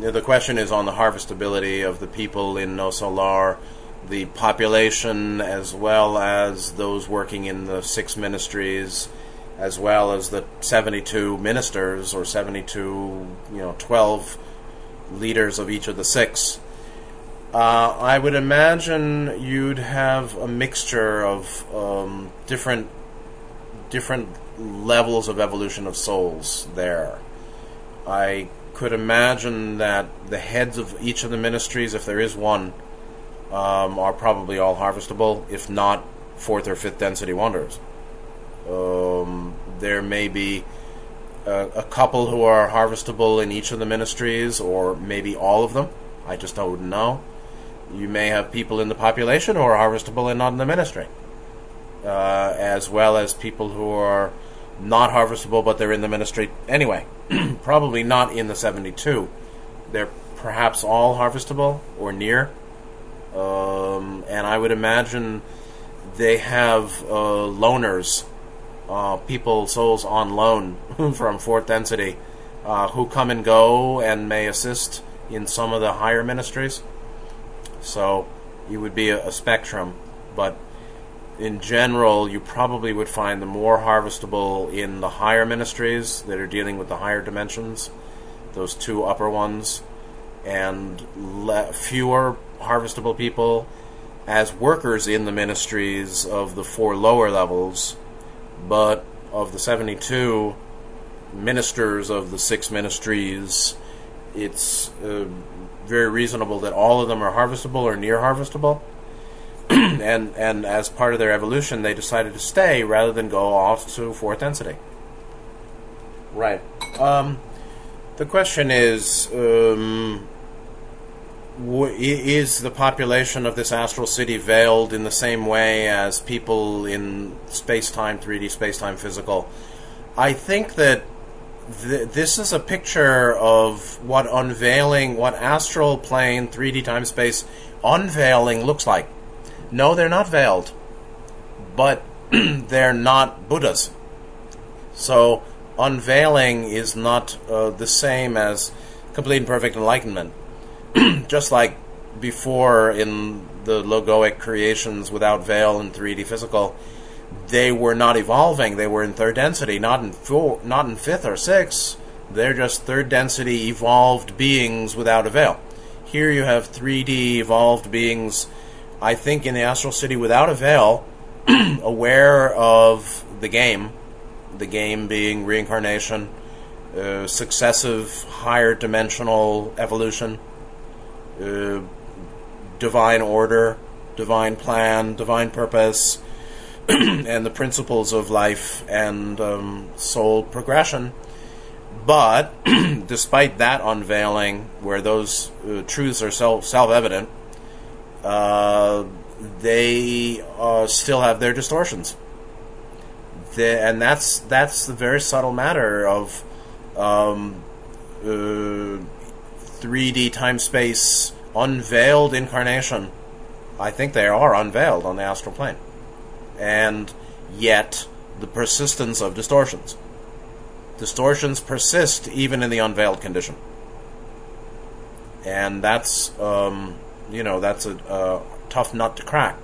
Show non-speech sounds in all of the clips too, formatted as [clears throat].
the question is on the harvestability of the people in Nosso Lar, the population, as well as those working in the six ministries, as well as the 72 ministers or 72, you know, 12 leaders of each of the six. Uh, I would imagine you'd have a mixture of um, different different levels of evolution of souls there. I could imagine that the heads of each of the ministries, if there is one, um, are probably all harvestable, if not fourth or fifth density wanderers. Um, there may be a, a, couple who are harvestable in each of the ministries, or maybe all of them. I just don't know. You may have people in the population who are harvestable and not in the ministry, uh, as well as people who are not harvestable but they're in the ministry anyway. [clears throat] Probably not in the 72. They're perhaps all harvestable or near. Um, and I would imagine they have uh, loaners, uh, people, souls on loan [laughs] from fourth density, uh, who come and go and may assist in some of the higher ministries. So you would be a, a spectrum, but in general, you probably would find the more harvestable in the higher ministries that are dealing with the higher dimensions, those two upper ones, and le- fewer harvestable people as workers in the ministries of the four lower levels, but of the 72 ministers of the six ministries, it's uh, very reasonable that all of them are harvestable or near harvestable. And and as part of their evolution, they decided to stay rather than go off to fourth density. Right. Um, the question is, um, is the population of this astral city veiled in the same way as people in space-time, 3D space-time physical? I think that th- this is a picture of what unveiling, what astral plane, 3D time space unveiling looks like. No, they're not veiled, but [clears throat] they're not Buddhas. So unveiling is not uh, the same as complete and perfect enlightenment. [clears throat] Just like before in the logoic creations without veil and 3D physical, they were not evolving. They were in third density, not in four, not in fifth or sixth. They're just third density evolved beings without a veil. Here you have 3D evolved beings I think in the Astral City without a veil, [clears throat] aware of the game, the game being reincarnation, uh, successive higher dimensional evolution, uh, divine order, divine plan, divine purpose, [clears throat] and the principles of life and um, soul progression. But [clears throat] despite that unveiling, where those uh, truths are self evident, uh, they uh, still have their distortions. And that's that's the very subtle matter of um, uh, 3D time space unveiled incarnation. I think they are unveiled on the astral plane, and yet the persistence of distortions. Distortions persist even in the unveiled condition, and that's um, you know that's a, a tough nut to crack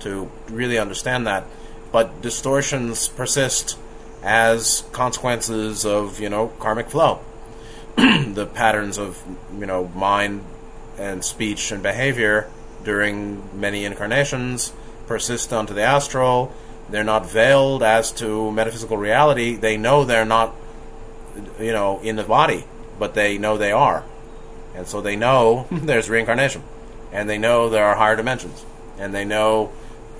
to really understand that. But distortions persist as consequences of you know karmic flow, [clears throat] the patterns of you know mind and speech and behavior during many incarnations persist onto the astral. They're not veiled as to metaphysical reality. They know they're not, you know, in the body, but they know they are, and so they know [laughs] there's reincarnation and they know there are higher dimensions, and they know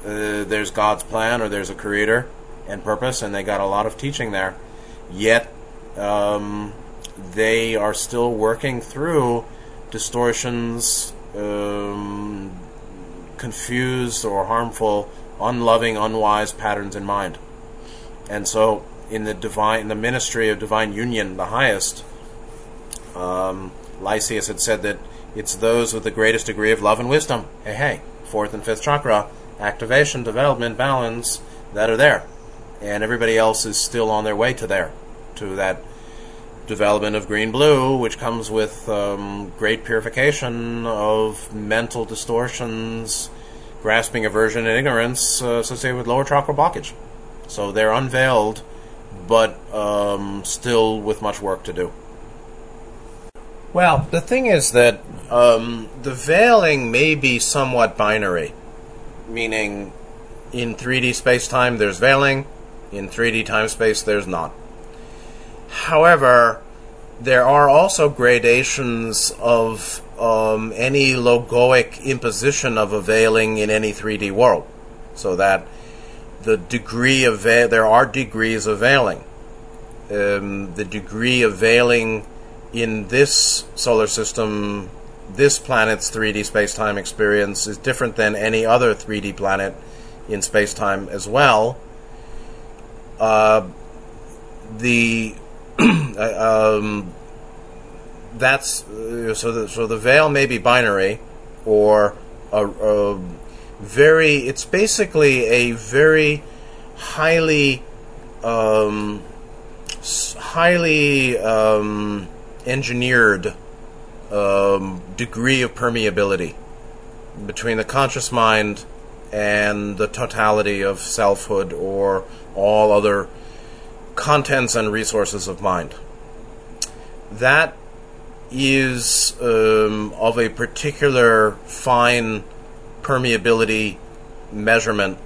uh, there's God's plan or there's a creator and purpose, and they got a lot of teaching there. Yet um, they are still working through distortions, um, confused or harmful, unloving, unwise patterns in mind. And so, in the divine, in the ministry of divine union, the highest, um, Lysias had said that it's those with the greatest degree of love and wisdom. Hey, hey, fourth and fifth chakra, activation, development, balance, that are there. And everybody else is still on their way to there, to that development of green blue, which comes with um, great purification of mental distortions, grasping, aversion, and ignorance uh, associated with lower chakra blockage. So they're unveiled, but um, still with much work to do. Well, the thing is that um, the veiling may be somewhat binary, meaning in 3D space time there's veiling, in 3D time space there's not. However, there are also gradations of um, any logoic imposition of a veiling in any 3D world, so that the degree of veil, there are degrees of veiling. Um, the degree of veiling in this solar system, this planet's 3D space-time experience is different than any other 3D planet in space-time as well. Uh, the [clears throat] um, that's uh, so. The, so the veil may be binary, or a, a very. It's basically a very highly, um, highly um, engineered um, degree of permeability between the conscious mind and the totality of selfhood or all other contents and resources of mind. That is um, of a particular fine permeability measurement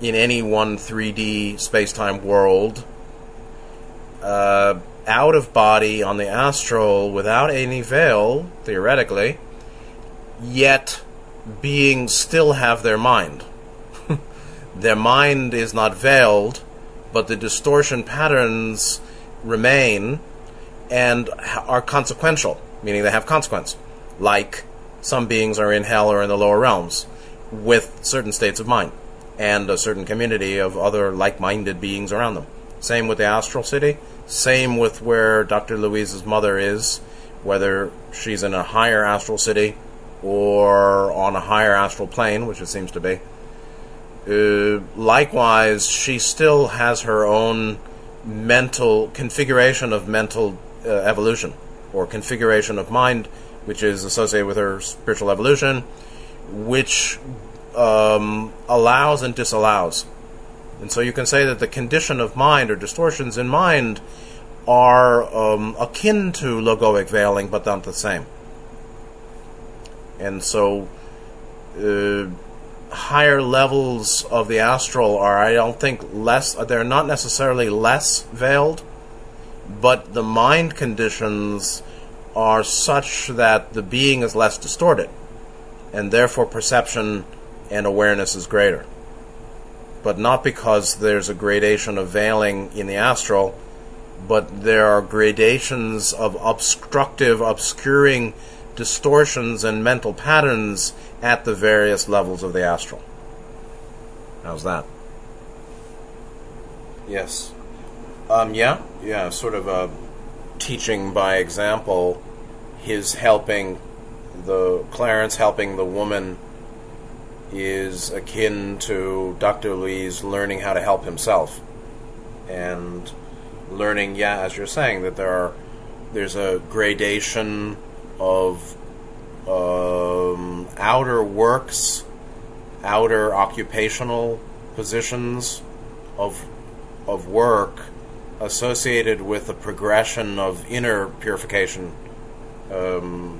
in any one 3D space time world. Uh, out of body on the astral without any veil, theoretically, yet beings still have their mind. [laughs] their mind is not veiled, but the distortion patterns remain and are consequential, meaning they have consequence. Like some beings are in hell or in the lower realms with certain states of mind and a certain community of other like minded beings around them. Same with the astral city, same with where Dr. Luiz's mother is, whether she's in a higher astral city or on a higher astral plane, which it seems to be. Uh, likewise, she still has her own mental configuration of mental uh, evolution or configuration of mind, which is associated with her spiritual evolution, which um, allows and disallows. And so you can say that the condition of mind or distortions in mind are um, akin to logoic veiling, but not the same. And so. Uh, higher levels of the astral are, I don't think, less, they're not necessarily less veiled, but the mind conditions are such that the being is less distorted, and therefore perception and awareness is greater. But not because there's a gradation of veiling in the astral, but there are gradations of obstructive, obscuring distortions and mental patterns at the various levels of the astral. How's that? Yes. Um, yeah, yeah, sort of a teaching by example. His helping the Clarence helping the woman is akin to Dr. Lee's learning how to help himself and learning, yeah, as you're saying, that there are there's a gradation of um, outer works, outer occupational positions of of work associated with the progression of inner purification, um,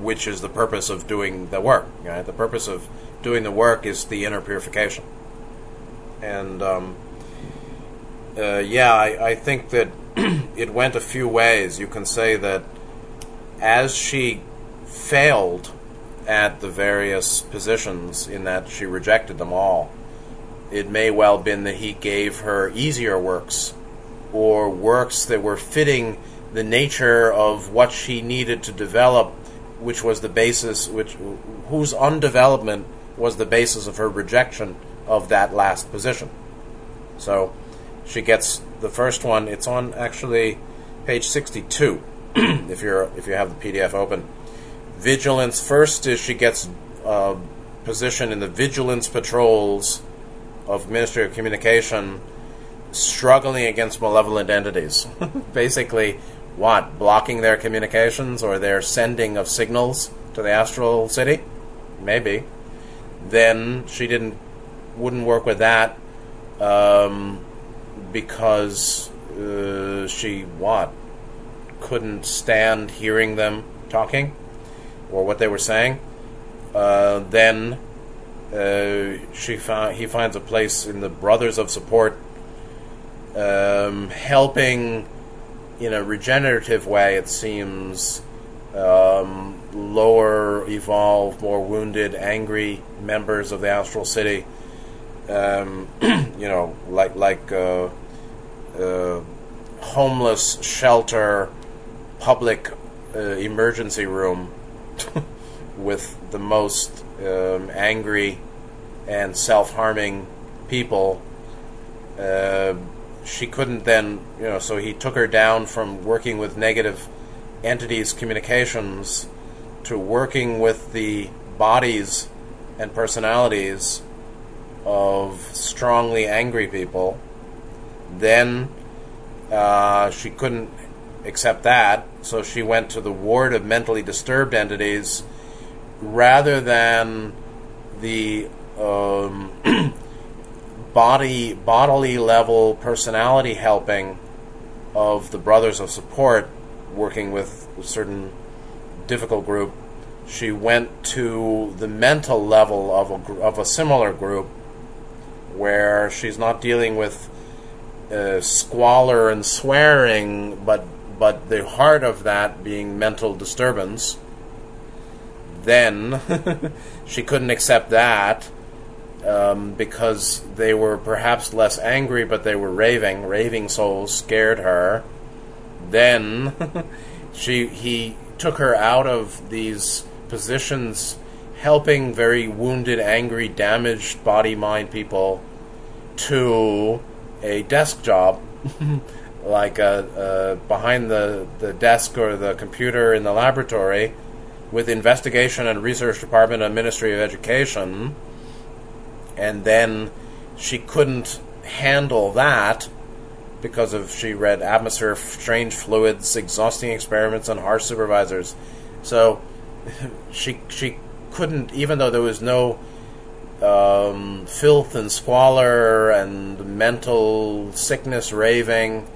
which is the purpose of doing the work. Right? The purpose of doing the work is the inner purification, and um, uh, yeah, I, I think that [clears throat] it went a few ways. You can say that as she failed at the various positions in that she rejected them all. It may well have been that he gave her easier works or works that were fitting the nature of what she needed to develop, which was the basis, which whose undevelopment was the basis of her rejection of that last position. So she gets the first one. It's on actually page sixty-two, [clears throat] if you're if you have the PDF open vigilance first is she gets a position in the vigilance patrols of Ministry of Communication, struggling against malevolent entities. [laughs] Basically, what blocking their communications or their sending of signals to the astral city, maybe. Then she didn't wouldn't work with that um, because uh, she what couldn't stand hearing them talking or what they were saying. Uh, then uh, she found he finds a place in the Brothers of Support, um, helping in a regenerative way. It seems um, lower evolved, more wounded, angry members of the Astral City. Um, [clears throat] you know, like like uh, uh, homeless shelter, public uh, emergency room [laughs] with the most um, angry and self-harming people. Uh, she couldn't then, you know, so he took her down from working with negative entities' communications to working with the bodies and personalities of strongly angry people. Then uh, she couldn't accept that, so she went to the ward of mentally disturbed entities rather than the um, [clears throat] body bodily level personality helping of the brothers of support working with a certain difficult group she went to the mental level of a, of a similar group where she's not dealing with uh, squalor and swearing but but the heart of that being mental disturbance then [laughs] she couldn't accept that um, because they were perhaps less angry, but they were raving. Raving souls scared her. Then [laughs] she he took her out of these positions, helping very wounded, angry, damaged body mind people to a desk job. [laughs] like a, a behind the, the desk or the computer in the laboratory, with investigation and research department and Ministry of Education, and then she couldn't handle that because of she read atmosphere, strange fluids, exhausting experiments, and harsh supervisors. So [laughs] she she couldn't, even though there was no um, filth and squalor and mental sickness, raving,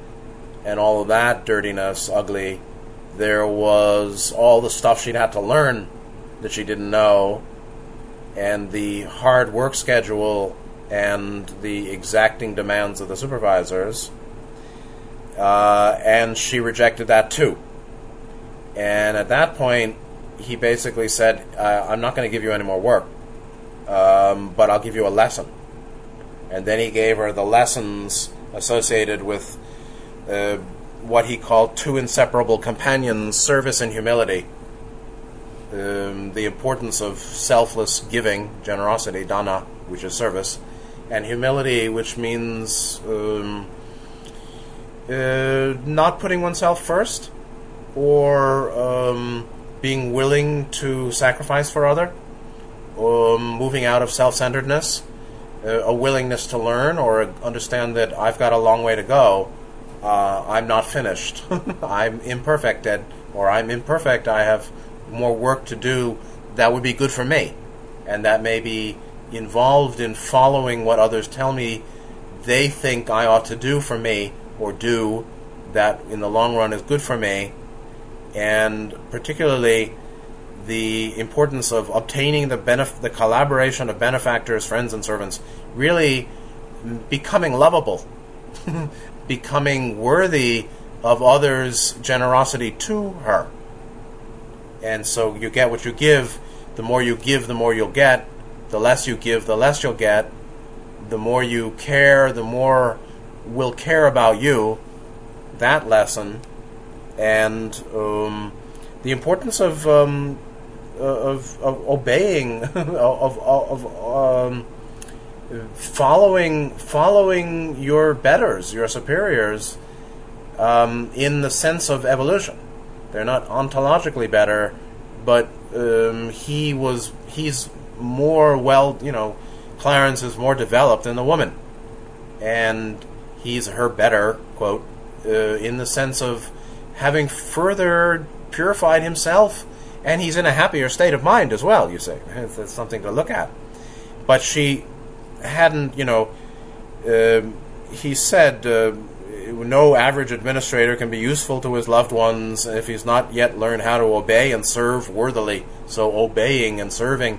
and all of that dirtiness, ugly there was all the stuff she'd had to learn that she didn't know, and the hard work schedule and the exacting demands of the supervisors. Uh, and she rejected that too. And at that point, he basically said, uh, I'm not going to give you any more work, um, but I'll give you a lesson. And then he gave her the lessons associated with uh, what he called two inseparable companions service and humility. Um, the importance of selfless giving, generosity, dana, which is service, and humility, which means um, uh, not putting oneself first or um, being willing to sacrifice for other, um, moving out of self centeredness, uh, a willingness to learn or understand that I've got a long way to go uh, I'm not finished. [laughs] I'm imperfect at, or I'm imperfect. I have more work to do that would be good for me, and that may be involved in following what others tell me they think I ought to do for me or do that in the long run is good for me, and particularly the importance of obtaining the benef- the collaboration of benefactors, friends, and servants, really becoming lovable [laughs] becoming worthy of others' generosity to her. And so you get what you give. The more you give, the more you'll get. The less you give, the less you'll get. The more you care, the more will care about you. That lesson. And um, the importance of, um, of, of obeying, [laughs] of, of, of um, following following your betters, your superiors, um, in the sense of evolution. They're not ontologically better, but um, he was he's more well, you know, Clarence is more developed than the woman, and he's her better quote uh, in the sense of having further purified himself, and he's in a happier state of mind as well. You say that's something to look at. But she hadn't, you know. Uh, he said. Uh, no average administrator can be useful to his loved ones if he's not yet learned how to obey and serve worthily. So, obeying and serving,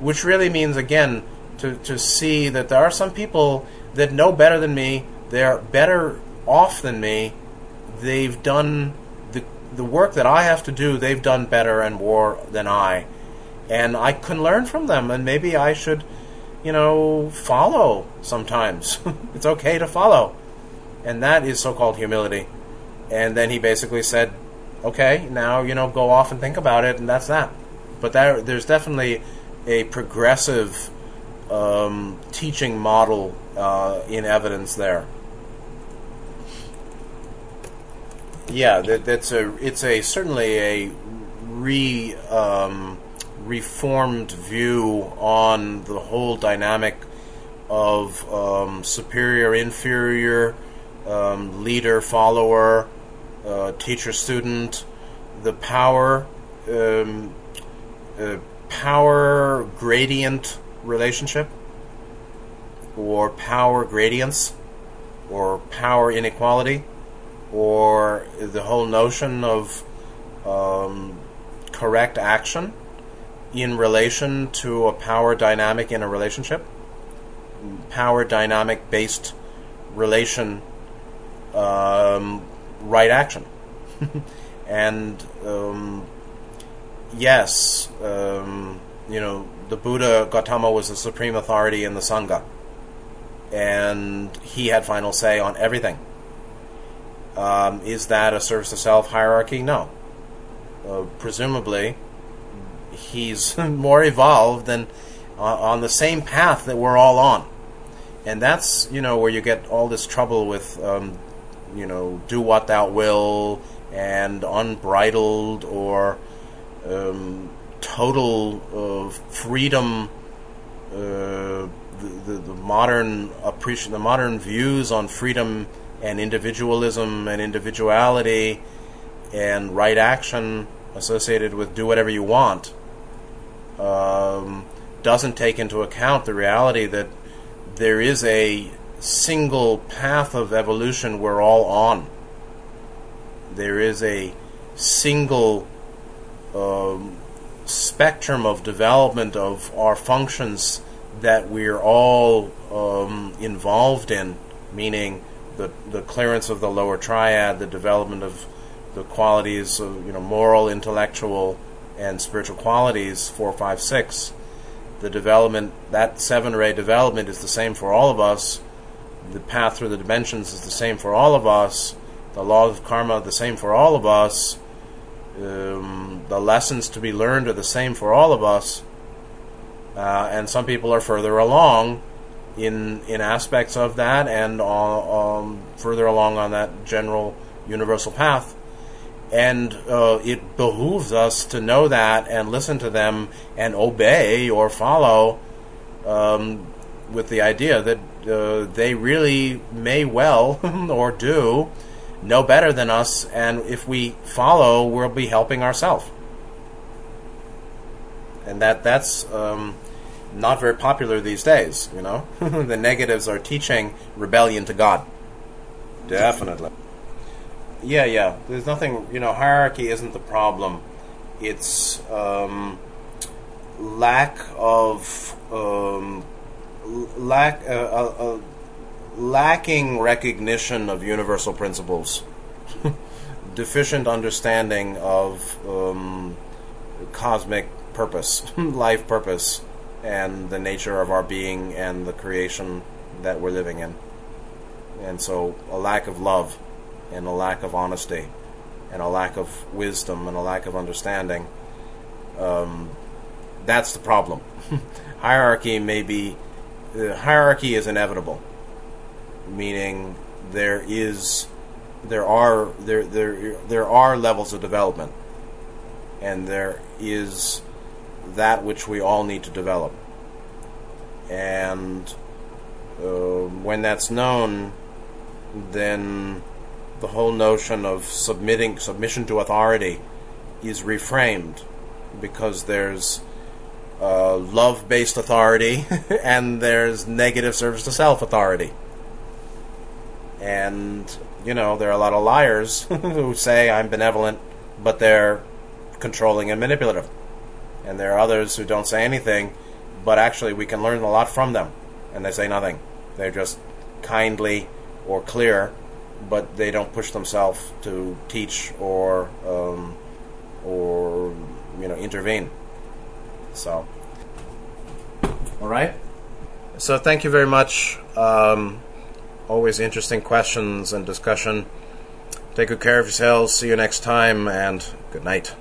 which really means, again, to, to see that there are some people that know better than me, they're better off than me, they've done the, the work that I have to do, they've done better and more than I. And I can learn from them, and maybe I should, you know, follow sometimes. [laughs] it's okay to follow and that is so-called humility. And then he basically said, "Okay, now you know, go off and think about it," and that's that. But there, there's definitely a progressive um, teaching model uh, in evidence there. Yeah, that, that's a it's a certainly a re um, reformed view on the whole dynamic of um, superior inferior um, leader, follower, uh, teacher, student, the power, um, uh, power gradient relationship, or power gradients, or power inequality, or the whole notion of um, correct action in relation to a power dynamic in a relationship, power dynamic based relation um, right action. [laughs] and um, yes, um, you know, the Buddha Gautama was the supreme authority in the Sangha, and he had final say on everything. Um, is that a service to self hierarchy? No. Uh, presumably, he's [laughs] more evolved than uh, on the same path that we're all on. And that's, you know, where you get all this trouble with um, you know, do what thou will and unbridled or um, total uh, freedom. Uh, the, the, the, modern appreciation, the modern views on freedom and individualism and individuality and right action associated with do whatever you want um, doesn't take into account the reality that there is a single path of evolution we're all on. There is a single um, spectrum of development of our functions that we're all um, involved in, meaning the, the clearance of the lower triad, the development of the qualities of you know moral, intellectual, and spiritual qualities, four, five, six. The development that seven ray development is the same for all of us, the path through the dimensions is the same for all of us. The laws of karma the same for all of us. Um, the lessons to be learned are the same for all of us. Uh, and some people are further along in in aspects of that, and uh, um, further along on that general universal path. And uh, it behooves us to know that and listen to them and obey or follow um, with the idea that uh, they really may well [laughs] or do know better than us, and if we follow, we'll be helping ourselves. And that that's um, not very popular these days. You know, [laughs] the negatives are teaching rebellion to God. Definitely. Yeah, yeah. There's nothing. You know, hierarchy isn't the problem. It's um, lack of um, lack uh, uh, uh, lacking recognition of universal principles, [laughs] deficient understanding of um, cosmic purpose, [laughs] life purpose, and the nature of our being and the creation that we're living in. And so, a lack of love, and a lack of honesty, and a lack of wisdom, and a lack of understanding. Um, that's the problem. [laughs] Hierarchy may be the hierarchy is inevitable, meaning there is there are there there there are levels of development, and there is that which we all need to develop, and uh, when that's known, then the whole notion of submitting submission to authority is reframed because there's uh, love-based authority [laughs] and there's negative service to self authority. And you know there are a lot of liars [laughs] who say I'm benevolent, but they're controlling and manipulative. And there are others who don't say anything, but actually we can learn a lot from them, and they say nothing. They're just kindly or clear, but they don't push themselves to teach or um, or you know intervene. So, all right. So thank you very much. Um, always interesting questions and discussion. Take good care of yourselves. See you next time, and good night.